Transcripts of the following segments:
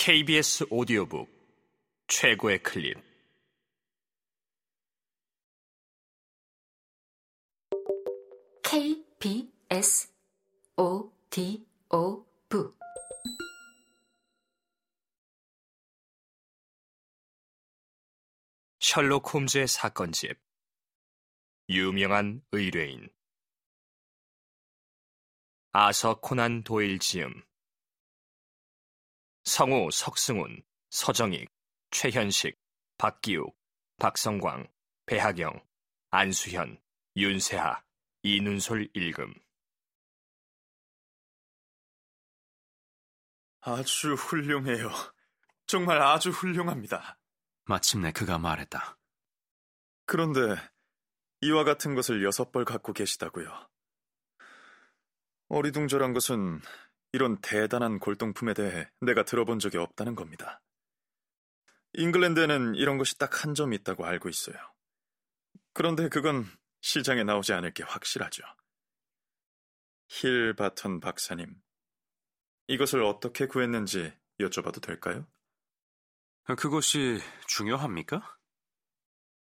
KBS 오디오북 최고의 클립. KBS 오디오북. 셜록 홈즈의 사건집. 유명한 의뢰인. 아서 코난 도일 지음 성우 석승훈, 서정익, 최현식, 박기욱, 박성광, 배하경, 안수현, 윤세하, 이눈솔 일금 아주 훌륭해요. 정말 아주 훌륭합니다. 마침내 그가 말했다. 그런데 이와 같은 것을 여섯 벌 갖고 계시다고요. 어리둥절한 것은 이런 대단한 골동품에 대해 내가 들어본 적이 없다는 겁니다. 잉글랜드에는 이런 것이 딱 한 점 있다고 알고 있어요. 그런데 그건 시장에 나오지 않을 게 확실하죠. 힐 바턴 박사님, 이것을 어떻게 구했는지 여쭤봐도 될까요? 그것이 중요합니까?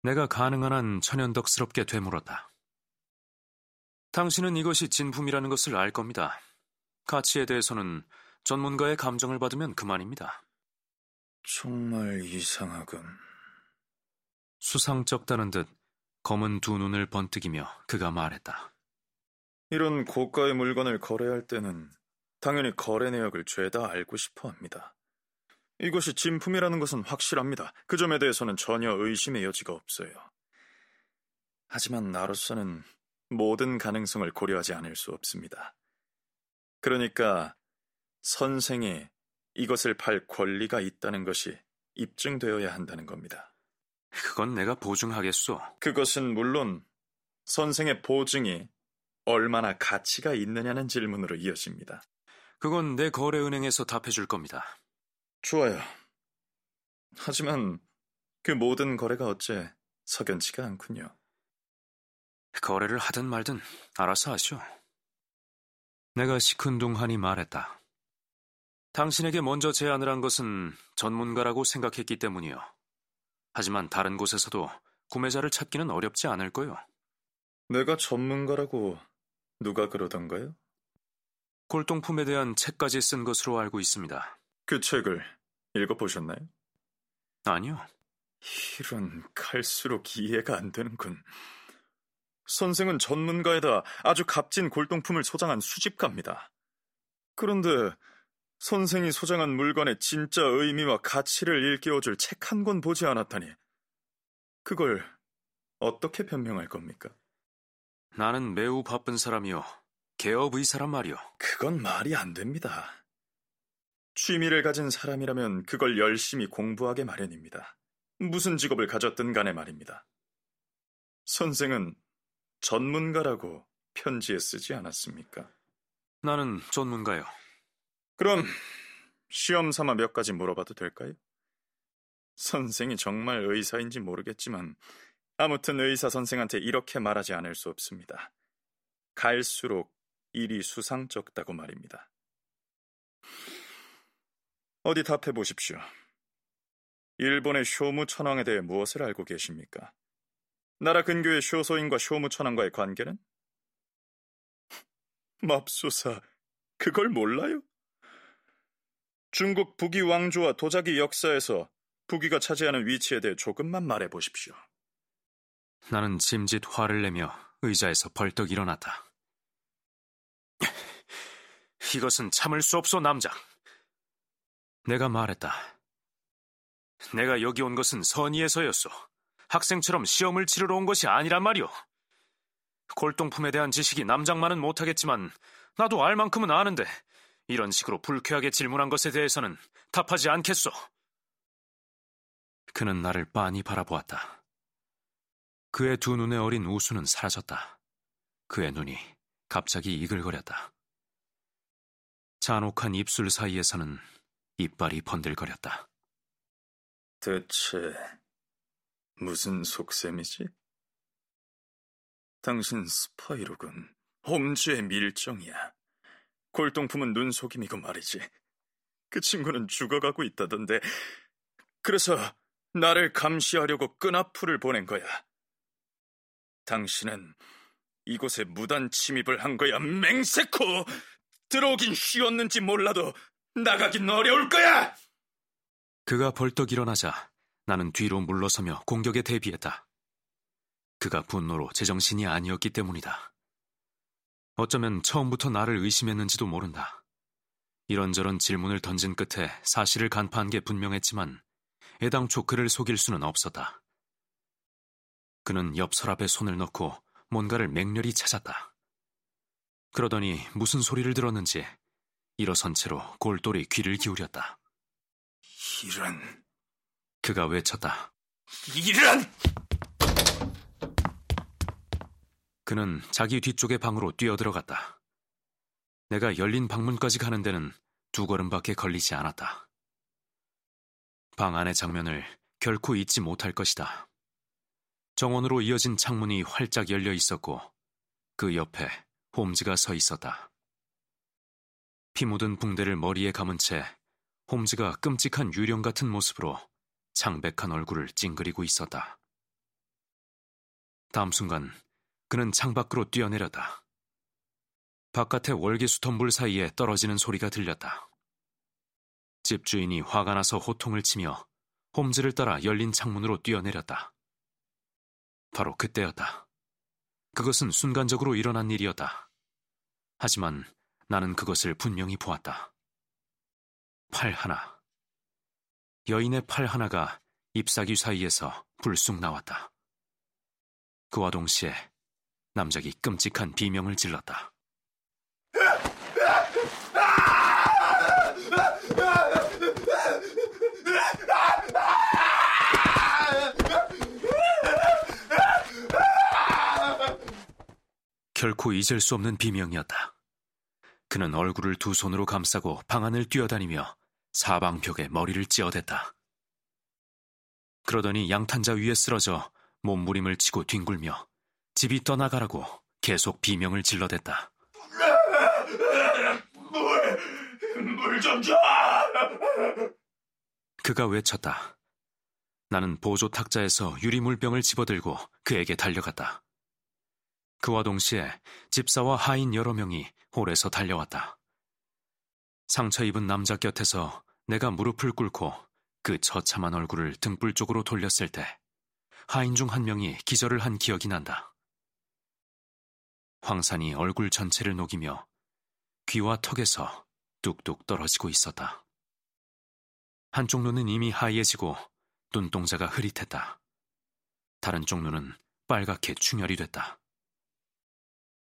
내가 가능한 한 천연덕스럽게 되물었다. 당신은 이것이 진품이라는 것을 알 겁니다. 가치에 대해서는 전문가의 감정을 받으면 그만입니다. 정말 이상하군. 수상쩍다는 듯 검은 두 눈을 번뜩이며 그가 말했다. 이런 고가의 물건을 거래할 때는 당연히 거래 내역을 죄다 알고 싶어 합니다. 이것이 진품이라는 것은 확실합니다. 그 점에 대해서는 전혀 의심의 여지가 없어요. 하지만 나로서는 모든 가능성을 고려하지 않을 수 없습니다. 그러니까 선생이 이것을 팔 권리가 있다는 것이 입증되어야 한다는 겁니다. 그건 내가 보증하겠소. 그것은 물론 선생의 보증이 얼마나 가치가 있느냐는 질문으로 이어집니다. 그건 내 거래은행에서 답해줄 겁니다. 좋아요. 하지만 그 모든 거래가 어째 석연치가 않군요. 거래를 하든 말든 알아서 하시오. 내가 시큰둥하니 말했다. 당신에게 먼저 제안을 한 것은 전문가라고 생각했기 때문이요. 하지만 다른 곳에서도 구매자를 찾기는 어렵지 않을 거요. 내가 전문가라고 누가 그러던가요? 골동품에 대한 책까지 쓴 것으로 알고 있습니다. 그 책을 읽어보셨나요? 아니요. 이런 갈수록 이해가 안 되는군. 선생은 전문가에다 아주 값진 골동품을 소장한 수집가입니다. 그런데 선생이 소장한 물건의 진짜 의미와 가치를 일깨워줄 책 한 권 보지 않았다니. 그걸 어떻게 변명할 겁니까? 나는 매우 바쁜 사람이요. 개업 의사란 말이요. 그건 말이 안 됩니다. 취미를 가진 사람이라면 그걸 열심히 공부하게 마련입니다. 무슨 직업을 가졌든 간에 말입니다. 선생은 전문가라고 편지에 쓰지 않았습니까? 나는 전문가요. 그럼 시험 삼아 몇 가지 물어봐도 될까요? 선생이 정말 의사인지 모르겠지만 아무튼 의사 선생한테 이렇게 말하지 않을 수 없습니다. 갈수록 일이 수상쩍다고 말입니다. 어디 답해 보십시오. 일본의 쇼무 천황에 대해 무엇을 알고 계십니까? 나라 근교의 쇼소인과 쇼무 천황과의 관계는? 맙소사, 그걸 몰라요? 중국 북위 왕조와 도자기 역사에서 북위가 차지하는 위치에 대해 조금만 말해 보십시오. 나는 짐짓 화를 내며 의자에서 벌떡 일어났다. 이것은 참을 수 없소, 남장. 내가 말했다. 내가 여기 온 것은 선의에서였소. 학생처럼 시험을 치르러 온 것이 아니란 말이오. 골동품에 대한 지식이 남장만은 못하겠지만 나도 알 만큼은 아는데 이런 식으로 불쾌하게 질문한 것에 대해서는 답하지 않겠소. 그는 나를 빤히 바라보았다. 그의 두 눈에 어린 우수는 사라졌다. 그의 눈이 갑자기 이글거렸다. 잔혹한 입술 사이에서는 이빨이 번들거렸다. 대체 무슨 속셈이지? 당신 스파이로군. 홈즈의 밀정이야. 골동품은 눈속임이고 말이지. 그 친구는 죽어가고 있다던데. 그래서 나를 감시하려고 끈앞풀을 보낸 거야. 당신은 이곳에 무단 침입을 한 거야, 맹세코! 들어오긴 쉬웠는지 몰라도 나가긴 어려울 거야! 그가 벌떡 일어나자 나는 뒤로 물러서며 공격에 대비했다. 그가 분노로 제정신이 아니었기 때문이다. 어쩌면 처음부터 나를 의심했는지도 모른다. 이런저런 질문을 던진 끝에 사실을 간파한 게 분명했지만 애당초 그를 속일 수는 없었다. 그는 옆 서랍에 손을 넣고 뭔가를 맹렬히 찾았다. 그러더니 무슨 소리를 들었는지 일어선 채로 골똘히 귀를 기울였다. 이런... 그가 외쳤다. 이런! 그는 자기 뒤쪽의 방으로 뛰어들어갔다. 내가 열린 방문까지 가는 데는 두 걸음밖에 걸리지 않았다. 방 안의 장면을 결코 잊지 못할 것이다. 정원으로 이어진 창문이 활짝 열려 있었고 그 옆에 홈즈가 서 있었다. 피 묻은 붕대를 머리에 감은 채 홈즈가 끔찍한 유령 같은 모습으로 창백한 얼굴을 찡그리고 있었다. 다음 순간 그는 창밖으로 뛰어내렸다. 바깥의 월계수 덤불 사이에 떨어지는 소리가 들렸다. 집주인이 화가 나서 호통을 치며 홈즈를 따라 열린 창문으로 뛰어내렸다. 바로 그때였다. 그것은 순간적으로 일어난 일이었다. 하지만 나는 그것을 분명히 보았다. 팔 하나. 여인의 팔 하나가 잎사귀 사이에서 불쑥 나왔다. 그와 동시에 남작이 끔찍한 비명을 질렀다. 결코 잊을 수 없는 비명이었다. 그는 얼굴을 두 손으로 감싸고 방 안을 뛰어다니며 사방벽에 머리를 찧어댔다. 그러더니 양탄자 위에 쓰러져 몸부림을 치고 뒹굴며 집이 떠나가라고 계속 비명을 질러댔다. 물, 물 좀 줘! 그가 외쳤다. 나는 보조 탁자에서 유리물병을 집어들고 그에게 달려갔다. 그와 동시에 집사와 하인 여러 명이 홀에서 달려왔다. 상처 입은 남자 곁에서 내가 무릎을 꿇고 그 처참한 얼굴을 등불 쪽으로 돌렸을 때 하인 중 한 명이 기절을 한 기억이 난다. 황산이 얼굴 전체를 녹이며 귀와 턱에서 뚝뚝 떨어지고 있었다. 한쪽 눈은 이미 하얘지고 눈동자가 흐릿했다. 다른 쪽 눈은 빨갛게 충혈이 됐다.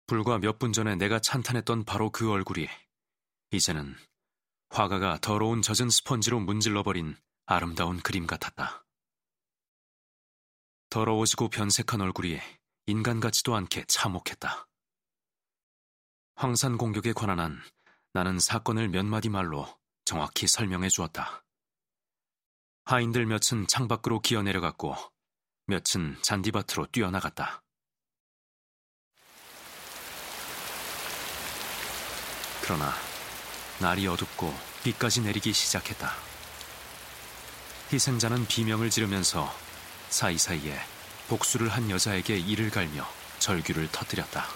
불과 몇 분 전에 내가 찬탄했던 바로 그 얼굴이 이제는 화가가 더러운 젖은 스펀지로 문질러버린 아름다운 그림 같았다. 더러워지고 변색한 얼굴이 인간 같지도 않게 참혹했다. 황산 공격에 관한 한 나는 사건을 몇 마디 말로 정확히 설명해 주었다. 하인들 몇은 창밖으로 기어 내려갔고 몇은 잔디밭으로 뛰어나갔다. 그러나 날이 어둡고 비까지 내리기 시작했다. 희생자는 비명을 지르면서 사이사이에 복수를 한 여자에게 이를 갈며 절규를 터뜨렸다.